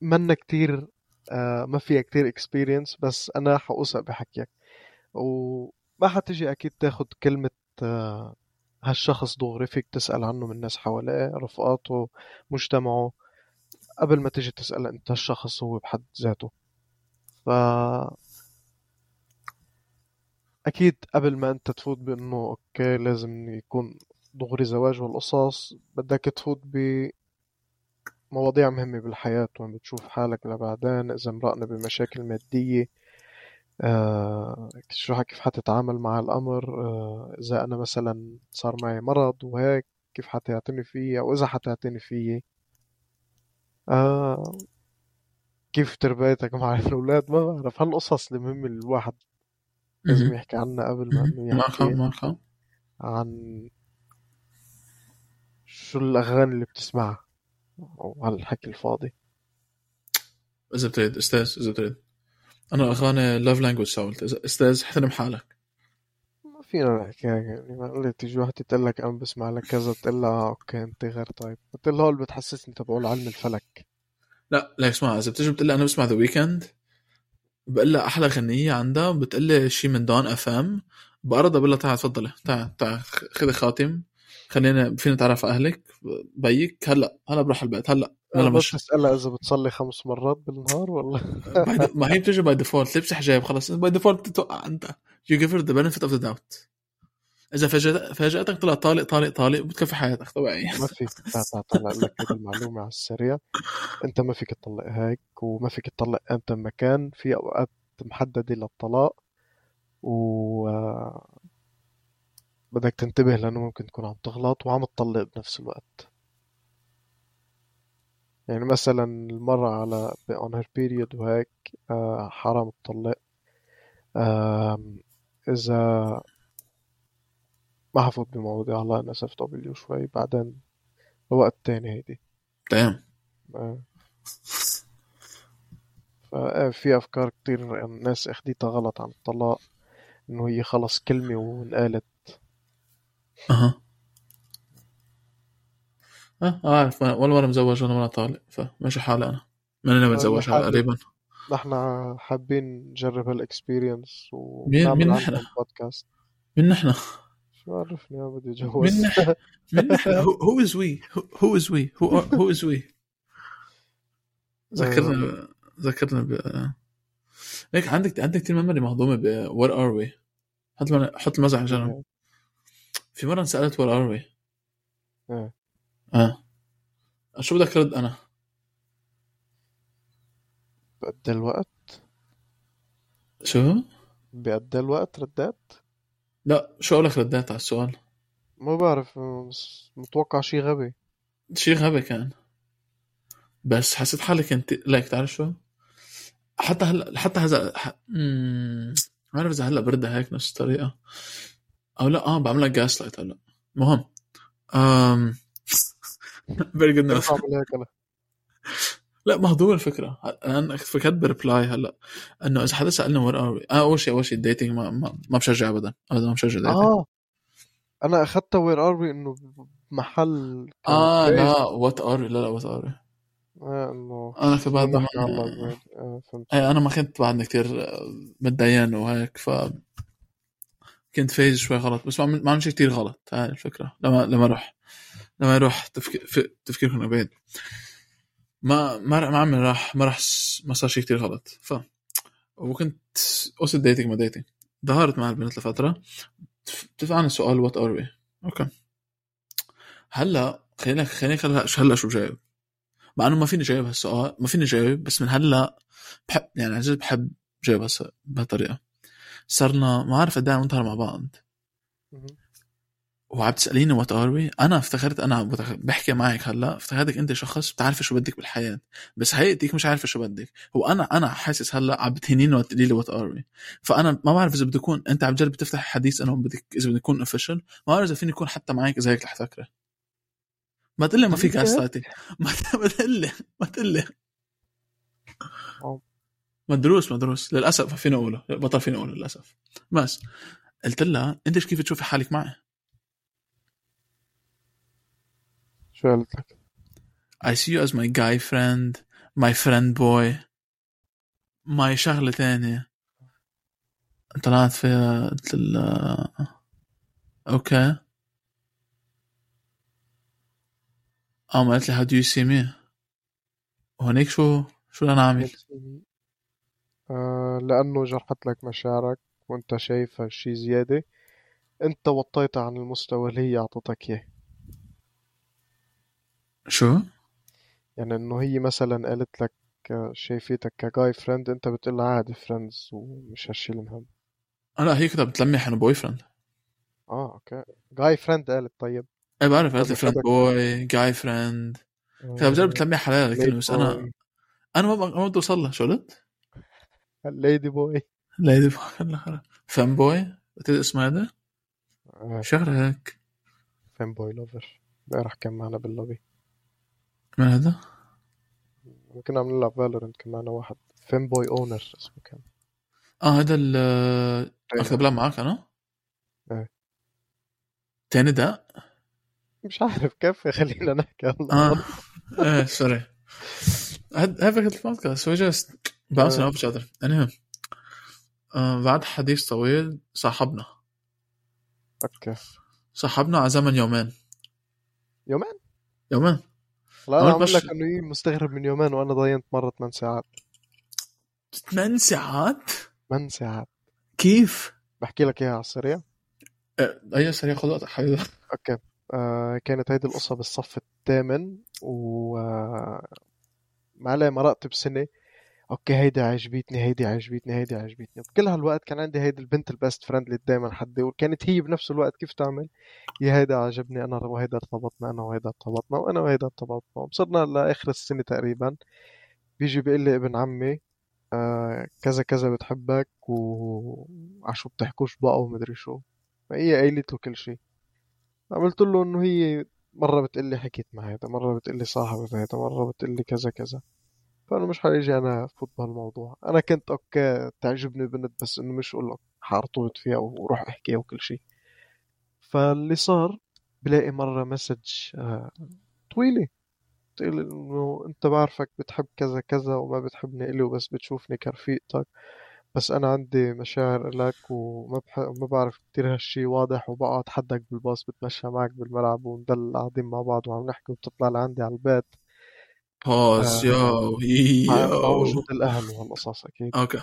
منا كتير آه ما فيها كتير experience بس أنا حوثق بحكيك. وما حتجي أكيد تاخد كلمة آه هالشخص دغري فيك تسأل عنه من الناس حواليه رفقاته مجتمعه قبل ما تيجي تسأل أنت هالشخص هو بحد ذاته. ف أكيد قبل ما أنت تفوت بأنه أوكي لازم يكون دغري زواج والقصص بدك تفوت بمواضيع مهمة بالحياة وين بتشوف حالك لبعدين إذا مرقنا بمشاكل مادية آه شو كيف حتتعامل مع الأمر؟ آه إذا أنا مثلا صار معي مرض وهيك كيف حتعتني فيه؟ أو إذا حتعتني فيه؟ آه كيف تربيتك مع الأولاد؟ ما بعرف. هالقصص المهمة الواحد لازم يحكي عنها قبل ما إنه يحكي عن شو الأغاني اللي بتسمعها. أو هالحكي الفاضي. إذا بتريد أستاذ إذا بتريد أنا أغاني لاف لانجوج ساولت أستاذ احترم حالك. ما فينا نحكي هيك يعني ما قلت تيجي واحدة تقول لك أنا بسمع لك كذا تقول لها آه، أوكي أنت غير طيب. قلت لها هول بتحسسني تبعول علم الفلك. لا لا اسمع إذا بتجي بتقول لي أنا بسمع ذا ويكند بقول لها أحلى غنية عندها بتقول لي شيء من دون اف ام بعرضها بقول لها تعال تفضلي تعال تعال خذي خاتم. خلينا فينا نتعرف على أهلك. بيك؟ هلا هلا بروح البيت. هلا يلا بس مش تسألها إذا بتصلي خمس مرات بالنهار ولا؟ ما هي بتجي by default لبس حجاب خلص. by default بتتوقع أنت. you give the benefit of the doubt إذا فاجأت فاجأتك طلع طالق طالق طالق بتكفي حياتك طبيعي. ما فيك تع- تع- طلع لك هذه المعلومة على السريع. أنت ما فيك تطلق هيك وما فيك تطلق أنت مكان في أوقات محددة للطلاق و بدك تنتبه لأنه ممكن تكون عم تغلط وعم تطلق بنفس الوقت. يعني مثلا المرة على on her period وهيك آه، حرام تطلق. إذا ما حفوت بمواضيع هلا أنا سف دبليو شوي بعدين بوقت تاني هيدي. تمام. آه. فا في أفكار كتير الناس أخديتها غلط عن الطلاق إنه هي خلص كلمة وانقالت. أها. أه عارف ولا مرة مزوج ولا مرة طالق فماشي حالي أنا. ماني ناوي اتزوج حالي. قريبا. نحن حابين نجرب هال experience مين- ونعمل مين نحن؟ بودكاست من نحن؟ شو عرفني أنا بدي أتجوز؟ من نحن؟ من نحن who is we who is we who is we ذكرنا ذكرنا ب هيك عندك عندك كثير memory مهضومة ب where are we حط حط المزح على جنب. في مرة انسالت where are we. آه. شو بدك رد أنا؟ بقد الوقت؟ شو؟ بقد الوقت ردات؟ لا شو أقول لك رديت على السؤال؟ ما بعرف بس متوقع شي غبي. شيء غبي كان. بس حسيت حالي كنت like تعرف شو؟ حتى هلا حتى هذا ح... ما بعرف إذا هلا بردها هيك نفس الطريقة. أو لا آه بعملها gaslight هلا مهم امم very good بعمل لا مهضوم الفكرة أنا فكرت ب reply هلا انه اذا حدا سالنا where are آه اول شيء اول شيء ال dating ما, ما, ما بشجع ابدا ابدا ما بشجع dating آه أنا اخذتها where are we انه محل آه. لا what are لا لا what are آه انه أنا كنت بعد ما آه إيه أنا ما كنت بعدني كتير متدين وهيك ف كنت فايز شوي غلط بس ما عمل- ما عمل شيء كتير غلط هاي الفكرة. لما لما أروح لما يروح تفكير تفكيركم بعيد ما ما ما عمل راح ما راح ما صار شيء كتير غلط. ف وكنت قصة dating ما dating ظهرت مع البنت لفترة. بتسألني سؤال what are we okay. هلأ خلينا خلينا هلا هلأ شو جاوب مع إنه ما فيني جاوب هالسؤال ما فيني جاوب بس من هلأ بحب يعني عن جد بحب هالس- بهالطريقة. صرنا ما عارف قد إيه نظهر مع بعض. وعم تسأليني what are we أنا افتكرت أنا بحكي معك هلأ افتكرتك أنت شخص بتعرفي شو بدك بالحياة. بس هيئتك مش عارفة شو بدك. هو أنا أنا حاسس هلأ عم بتهينيني وتقولي لي what are we فأنا ما بعرف إذا بدي أكون أنت عم تجرب تفتح حديث أنا بدك إذا بدي أكون official ما بعرف إذا فيني أكون حتى معك إذا هيك رح ما تقول لي ما في عملت جاس هيك؟ lighting ما تقول لي ما تقول لي. مدروس مدروس. للأسف فينا اقوله بطل فينا اقوله للأسف. بس قلت لها أنت كيف تشوفي حالك معي؟ شو قالت لك؟ I see you as my guy friend my friend boy my شغلة تانية. طلعت فيها قلت لها أوكي قام قالت لي how do you see me? وهنيك شو شو أنا عامل؟ لأنه جرحت لك مشاعرك وأنت شايف هالشي زيادة. أنت وطيتها عن المستوى اللي هي أعطتك إياه. شو؟ يعني إنه هي مثلا قالت لك آه، شايفتك ك guy friend أنت بتقول لها عادي friends ومش هالشي المهم آه لا هي كده بتلمح إنه boyfriend آه okay. guy friend قالت طيب. إيه بعرف قالت لي friend boy guy friend كده بتجرب تلمح حلال الكلمة بس أنا أنا ما بق- ما بدي أوصل لها شو قلت؟ ladyboy ladyboy خلنا خلنا fanboy اسمه هذا؟ شغلة هيك fanboy lover امبارح كان معنا باللوبي. من هذا؟ كنا عم نلعب Valorant كان معنا واحد. fanboy owner اسمه كان. آه هذا ال اكتب بلعب معك أنا؟ إيه. تاني ده؟ مش عارف كيف خلينا نحكي. آه. إيه sorry هاي فكرة البودكاست. هو just bouncing off each other المهم آه بعد حديث طويل صاحبنا. okay. صاحبنا على زمن يومين يومين يومين لا أنا بش- لك إنه هي مستغرب من يومين وأنا ضينت مرة 8 ساعات. ثمان ساعات؟ 8 ساعات. كيف؟ بحكي لك إياها على السريع. اي سريع خذ وقتك حبيبي. okay. آه كانت هيدي القصة بالصف الثامن و آه، ما عليه مرقت بسنة. okay هيدي عجبتني هيدي عجبتني هيدي عجبتني بكل هالوقت كان عندي هيدي البنت ال best friend اللي دايما حدي وكانت هي بنفس الوقت كيف تعمل؟ يا هيدا عجبني أنا وهيدا ارتبطنا أنا وهيدا ارتبطنا وأنا وهيدا ارتبطنا. وصرنا لآخر السنة تقريبا. بيجي بيقول لي ابن عمي آه كذا كذا بتحبك وعشو بتحكوش بقى ومدري شو. فهي قايلت له كل شيء عملت له إنه هي مرة بتقلي حكيت مع هيدا مرة بتقلي صاحبة هيدا مرة بتقلي كذا كذا. فأنا مش حيجي أنا فوت بهالموضوع. أنا كنت okay تعجبني بنت بس إنه مش أقول لك حارتبط فيها وروح أحكيها وكل شيء فاللي صار بلاقي مرة message آه، طويلة. بتقول إنه أنت بعرفك بتحب كذا كذا وما بتحبني إلي وبس بتشوفني كرفيقتك. بس أنا عندي مشاعر إلك وما بح... ما بعرف كتير هالشي واضح وبقعد حدك بالباص بتمشى معك بالملعب ونضل قاعدين مع بعض وعم نحكي وبتطلع لعندي على البيت. بس آه. يو يو وجود الأهل وهالقصص أكيد. okay.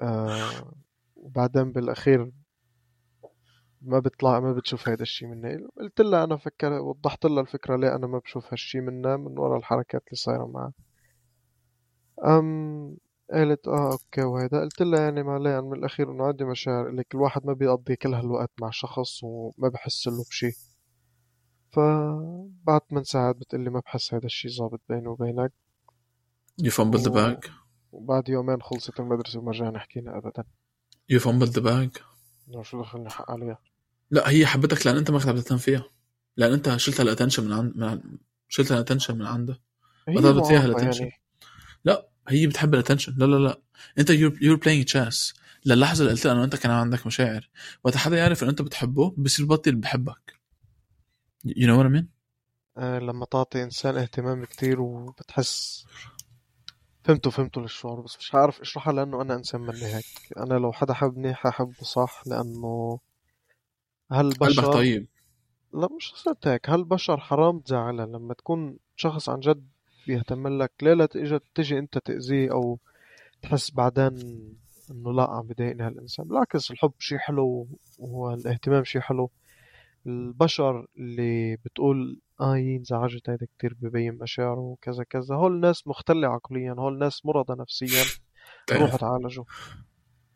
آه وبعدين بالأخير ما بيطلع ما بتشوف هيدا الشي مني قلت لها أنا فكر وضحت لها الفكرة ليه أنا ما بشوف هالشي منها من ورا الحركات اللي صايرة معها أم قالت آه okay وهيدا. قلت لها يعني ما عليه يعني من الأخير إنه عندي مشاعر لك الواحد ما بيقضي كل هالوقت مع شخص وما بحس له بشي. فبعد 8 ساعات بتقلي ما بحس هذا الشي ظابط بيني وبينك. يو فامبل ذا باج وبعد يومين خلصت المدرسة وما رجعنا حكينا ابدا. you fumbled the bag شو دخلني حق عليها؟ لا هي حبتك لأن أنت ما كنت عم فيها. لأن أنت شلت ال attention من عند من شلت ال attention من عندها هي طلبت فيها معاقة ال attention. يعني. لا هي بتحب ال attention. لا لا لا. أنت you're playing chase للحظة اللي قلت لها إنه أنت كان عندك مشاعر. وقت حدا يعرف إنه أنت بتحبه بصير بطل بحبك. you know what I mean آه لما تعطي إنسان اهتمام كتير وبتحس فهمته فهمته للشعور بس مش عارف أشرحها لأنه أنا إنسان مني هيك. أنا لو حدا حبني ححبه صح لأنه قلبك هالبشر طيب. لا مش قصة هيك. هالبشر حرام؟ تزعلها لما تكون شخص عن جد بيهتم لك ليه لا تيجي تجي أنت تأذيه أو تحس بعدين إنه لا عم بضايقني هالإنسان؟ بالعكس الحب شي حلو والاهتمام شي حلو. البشر اللي بتقول آه هي انزعجت هيدا كتير ببين مشاعره وكذا كذا. هول ناس مختلة عقليا هول ناس مرضى نفسيا. روحوا تعالجوا.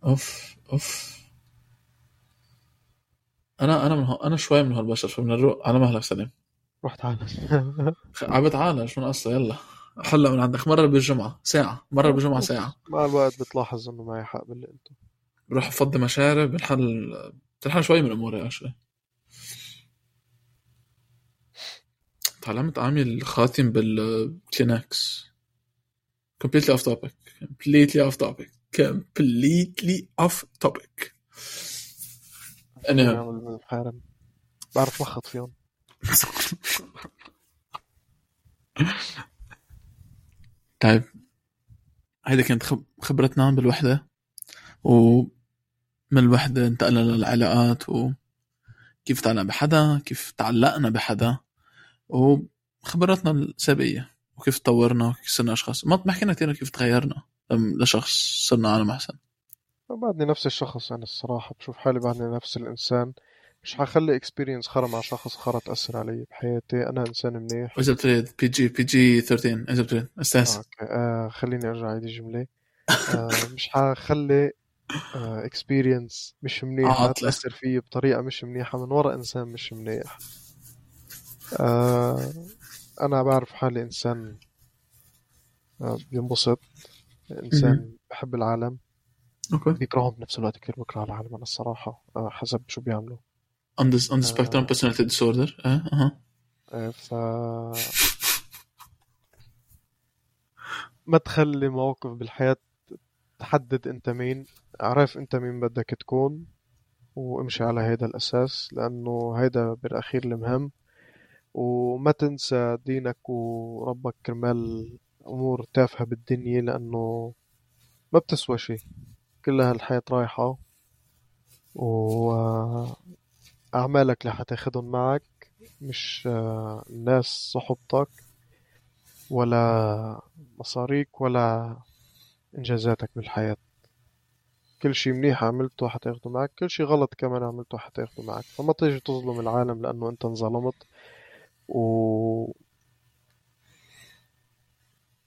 أوف أوف. أنا أنا من هو أنا شوي من هالبشر فمن الروق على مهلك سليم. روح تعالج. عم بتعالج شو ناقصة؟ يلا. حلا من عندك مرة بالجمعة ساعة. مرة بالجمعة ساعة. مع الوقت بتلاحظ إنه معي حق باللي قلته بروح افضي مشاعري بنحل بتنحل شوي من اموري actually تعلمت اعمل خاتم بالكلينكس completely off topic. Completely off topic. Completely off topic. أنا بعرف لخط فيهم. طيب. هيدا كانت خب- خبرتنا بالوحدة. ومن الوحدة انتقلنا للعلاقات وكيف تعلق بحدا كيف تعلقنا بحدا. وخبراتنا السابقة وكيف تطورنا وكيف صرنا أشخاص. ما حكينا كتير كيف تغيرنا لشخص صرنا عالم أحسن بعدني نفس الشخص أنا الصراحة بشوف حالي بعدني نفس الإنسان. مش حخلي experience خرا مع شخص خرا تأثر علي بحياتي؟ أنا إنسان منيح. وإذا بتريد PG PG 13 إذا بتريد أستاذ. okay آه خليني أرجع أعيد الجملة آه مش حخلي experience مش منيحة عاطلة. تأثر فيي بطريقة مش منيحة من ورا إنسان مش منيح. آه أنا بعرف حالي إنسان آه بينبسط إنسان بحب العالم. أوكي. بيكرههم بنفس الوقت كثير بكره العالم أنا الصراحة آه حسب شو بيعملوا. On the on the spectrum personality disorder. أه آه، ف ما تخلي مواقف بالحياة تحدد أنت مين. اعرف أنت مين بدك تكون وامشي على هيدا الأساس لأنه هيدا بالأخير المهم. وما تنسى دينك وربك كرمال أمور تافهة بالدنيا لأنه ما بتسوى شي كلها الحياة رايحة وأعمالك اللي حتاخدهم معك مش الناس صحبتك ولا مصاريك ولا إنجازاتك بالحياة. كل شي منيح عملته حتاخده معك كل شي غلط كمان عملته حتاخده معك. فما تيجي تظلم العالم لأنه أنت انظلمت. و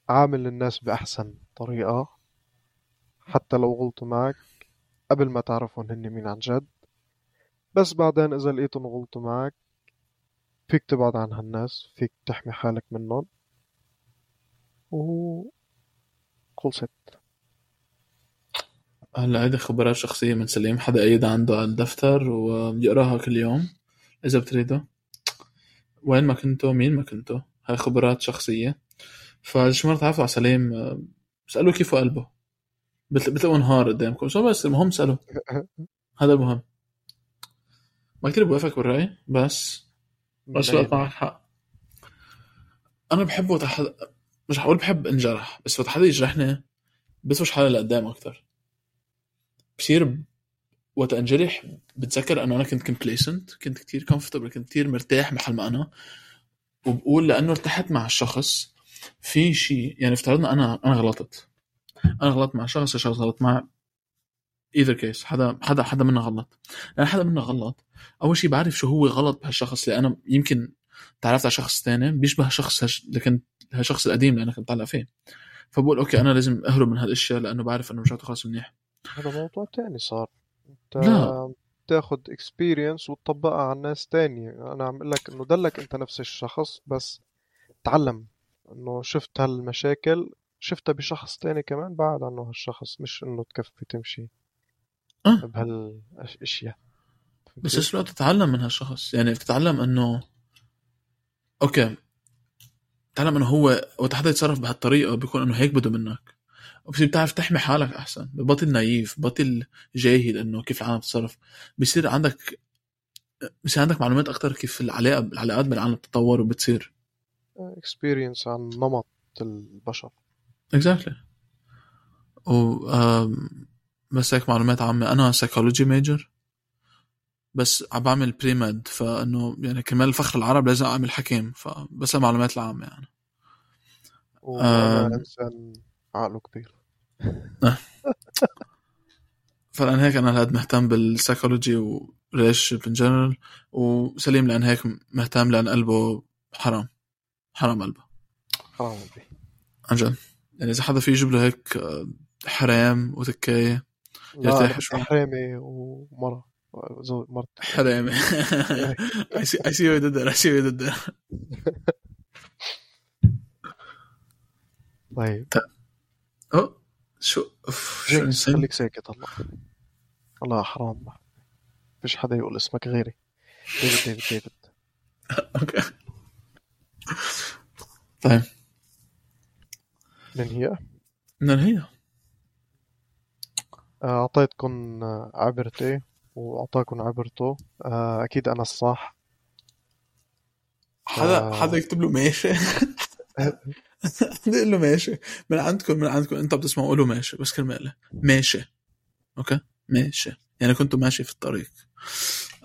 عامل الناس بأحسن طريقة. حتى لو غلطوا معك قبل ما تعرفهم هن مين عن جد. بس بعدين إذا لقيتهم غلطوا معك فيك تبعد عن هالناس فيك تحمي حالك منهم. و خلصت هلا هيدي خبرات شخصية من سليم. حدا قايدها عنده على الدفتر وبيقراها كل يوم إذا بتريدوا وين ما كنتوا مين ما كنتوا هاي خبرات شخصية. فشو مرة تعرفوا على سليم؟ آه، اسألوه كيف قلبه. بتل- بتلاقوا نهار قدامكم. شو بس؟ المهم اسألوا هذا المهم. ما كتير بوافقك بالرأي بس بس الوقت معك؟ حق أنا بحب وقت حد... مش حقول بحب إنجرح بس وقت حدا يجرحني بسوش حالي لقدام أكتر. بصير وقت انجرح بتذكر إنه أنا كنت complacent كنت كتير comfortable كنت كتير مرتاح محل ما أنا. وبقول لأنه ارتحت مع الشخص في شيء يعني افترضنا أنا أنا غلطت. أنا غلطت مع شخص الشخص غلط مع either case حدا حدا حدا منا غلط. لأن حدا منا غلط أول شيء بعرف شو هو غلط بهالشخص اللي أنا يمكن تعرفت على شخص تاني بيشبه الشخص هش- اللي كنت هالشخص القديم اللي أنا كنت متعلق فيه. فبقول okay أنا لازم أهرب من هالأشياء لأنه بعرف إنه رجعته خلص منيح. هذا موضوع تاني صار. انت لا. تاخد experience وتطبقها على الناس تانية أنا عم أقول لك إنه دلك أنت نفس الشخص بس تعلم إنه شفت هالمشاكل شفتها بشخص تاني كمان بعد عنه هالشخص مش إنه تكفي تمشي آه. بهالأشياء. بس إيش الوقت تتعلم من هالشخص؟ يعني بتتعلم إنه okay تتعلم إنه هو وقت حدا يتصرف بهالطريقة بيكون إنه هيك بده منك. وبصير بتعرف تحمي حالك أحسن ببطل naive ببطل جاهل إنه كيف العالم بتتصرف بصير عندك بصير عندك معلومات أكثر كيف العلاقة العلاقات بين العالم بتتطور وبتصير. experience عن نمط البشر. exactly و بس هيك معلومات عامة. أنا psychology major بس عم بعمل pre-med فإنه يعني كرمال الفخر العرب لازم أعمل حكيم فبس المعلومات العامة يعني. وأنا آم. عقله كبير فلأن هيك أنا هاد مهتم بال psychology و relation in general وسليم لأن هيك مهتم لأن قلبه حرام. حرام قلبه. حرام قلبي. عن جد. يعني إذا حدا في يجيب له هيك آه، حرام وتكاية لا يرتاح شوي. حرامي ومرة. زوج مرت حرامي there I see what you did there طيب. شو؟ أوف، شو خليك ساكت الله الله حرام. فيش حدا يقول اسمك غيري. ديفيد ديفيد ديفيد. okay. طيب. ننهيها ننهيها آه، أعطيتكم آه، عبرتي وأعطاكم عبرته آه، أكيد أنا الصح. حدا. حدا يكتب له ماشي. يقول له ماشي. من عندكم من عندكم انت بتسمعوا قولوا ماشي. بس كلمة ماشي. okay؟ ماشي. يعني كنتوا ماشي في الطريق.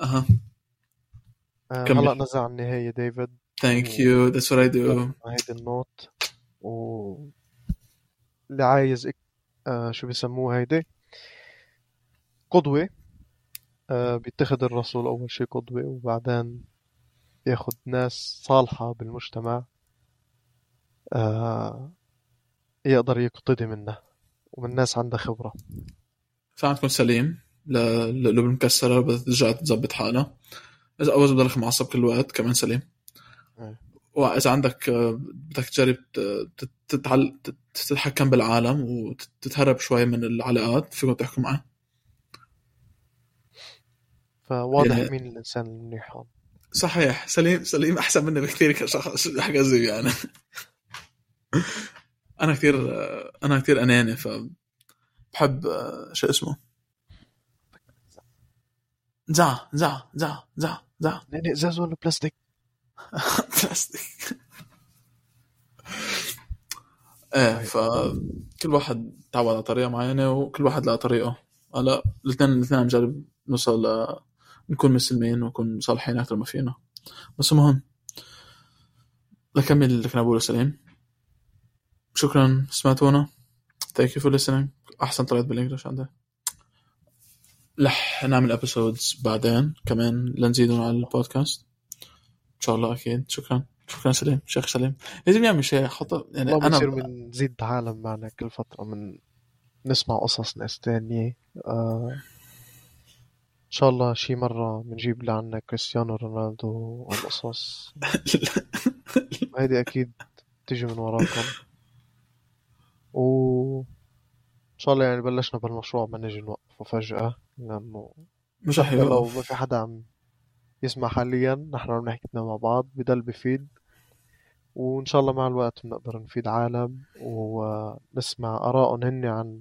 أها. آه،. هلا نزل عن النهاية ديفيد. thank you that's what I do هيدي ال note. و اللي عايز إك... آه شو بيسموه هيدي؟ قدوة. آه بيتخذ الرسول أول شي قدوة وبعدين ياخد ناس صالحة بالمجتمع. آه يقدر يقتدي منها ومن ناس عندها خبرة. ساعتكم سليم. ل- لقلوب المكسرة بدها ترجع تظبط حالها. إذا أول بضلك معصب كل الوقت كمان سليم. إيه. وإذا عندك آه، بدك تجرب تتعل... تتحكم بالعالم وتتهرب شوي من العلاقات. فيكم تحكوا معه فواضح يعني- مين الإنسان المنيح هون. صحيح. سليم سليم أحسن مني بكثير كشخص حقزي يعني. أنا كثير أنا كثير أناني ف بحب شو اسمه؟ زع زع زع زع زع ناني إزاز ولا بلاستيك؟ بلاستيك. إيه فكل واحد تعود على طريقة معينة وكل واحد لها طريقة. هلا الاثنين الاثنين عم نجرب نوصل ل نكون مسلمين ونكون صالحين أكثر ما فينا. بس المهم لكمل اللي كنا بقوله سليم. شكرا سمعتونا. Thank you for listening. أحسن طلعت بال English عندي. رح نعمل episodes بعدين. كمان لنزيدهم على البودكاست. إن شاء الله أكيد. شكرا. شكرا سليم. شيخ سليم. لازم يعمل شيء حط يعني أنا بصير بنزيد عالم معنا كل فترة من نسمع قصص ناس تانية. آه إن شاء الله شي مرة بنجيب لعنا كريستيانو رونالدو والقصص. هيدي أكيد تيجي من وراكم. و إن شاء الله يعني بلشنا بالمشروع ما نجي نوقفه فجأة لأنه مش رح لو ما في حدا عم يسمع حاليا نحن عم نحكي مع بعض بضل بفيد. وإن شاء الله مع الوقت بنقدر نفيد عالم ونسمع آرائهم هن عن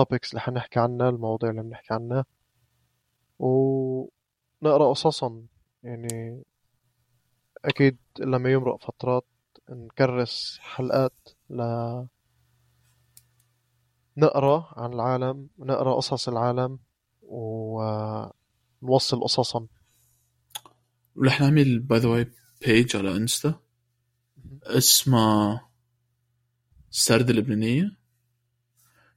topics اللي حنحكي عنها المواضيع اللي بنحكي عنها. ونقرأ قصصهم. يعني أكيد لما يمرق فترات نكرس حلقات ل نقرأ عن العالم نقرأ قصص العالم ونوصل قصصهم رح نعمل by the way page على انستا اسمها السردة اللبنانية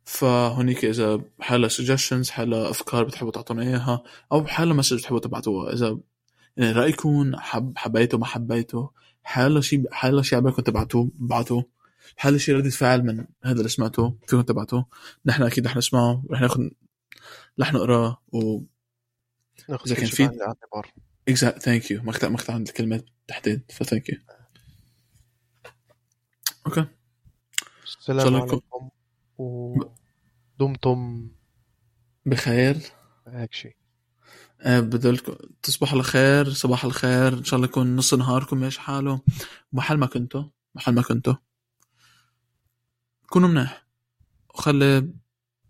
فهونيك إذا حيالله suggestions حيالله أفكار بتحبوا تعطونا إياها أو حيالله message بتحبوا تبعتوها. إذا يعني رأيكم حب حبيته ما حبيته حيالله شيء حيالله شيء عبالكم تبعتوه بعتوه. حيالله شيء ردة فعل من هذا اللي سمعتوه فيكم تبعتوه نحن أكيد رح نسمعه رح ناخذ رح نقرأه و ناخذ كان في- الاعتبار exact thank you. مقطع مقطع عند الكلمات تحديد ف thank you. أوكي السلام عليكم. ودمتم بخير. هيك شيء. آه، بدلكم تصبحوا على خير صباح الخير إن شاء الله يكون نص نهاركم ماشي حاله؟ محل ما كنتوا محل ما كنتوا. كونوا منيح. وخلي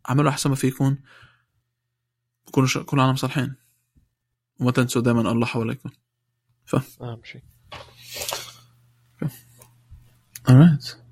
اعملوا أحسن ما فيكم كونوا ش... كونوا عالم صالحين. وما تنسوا دائما الله حواليكم. اهم شيء alright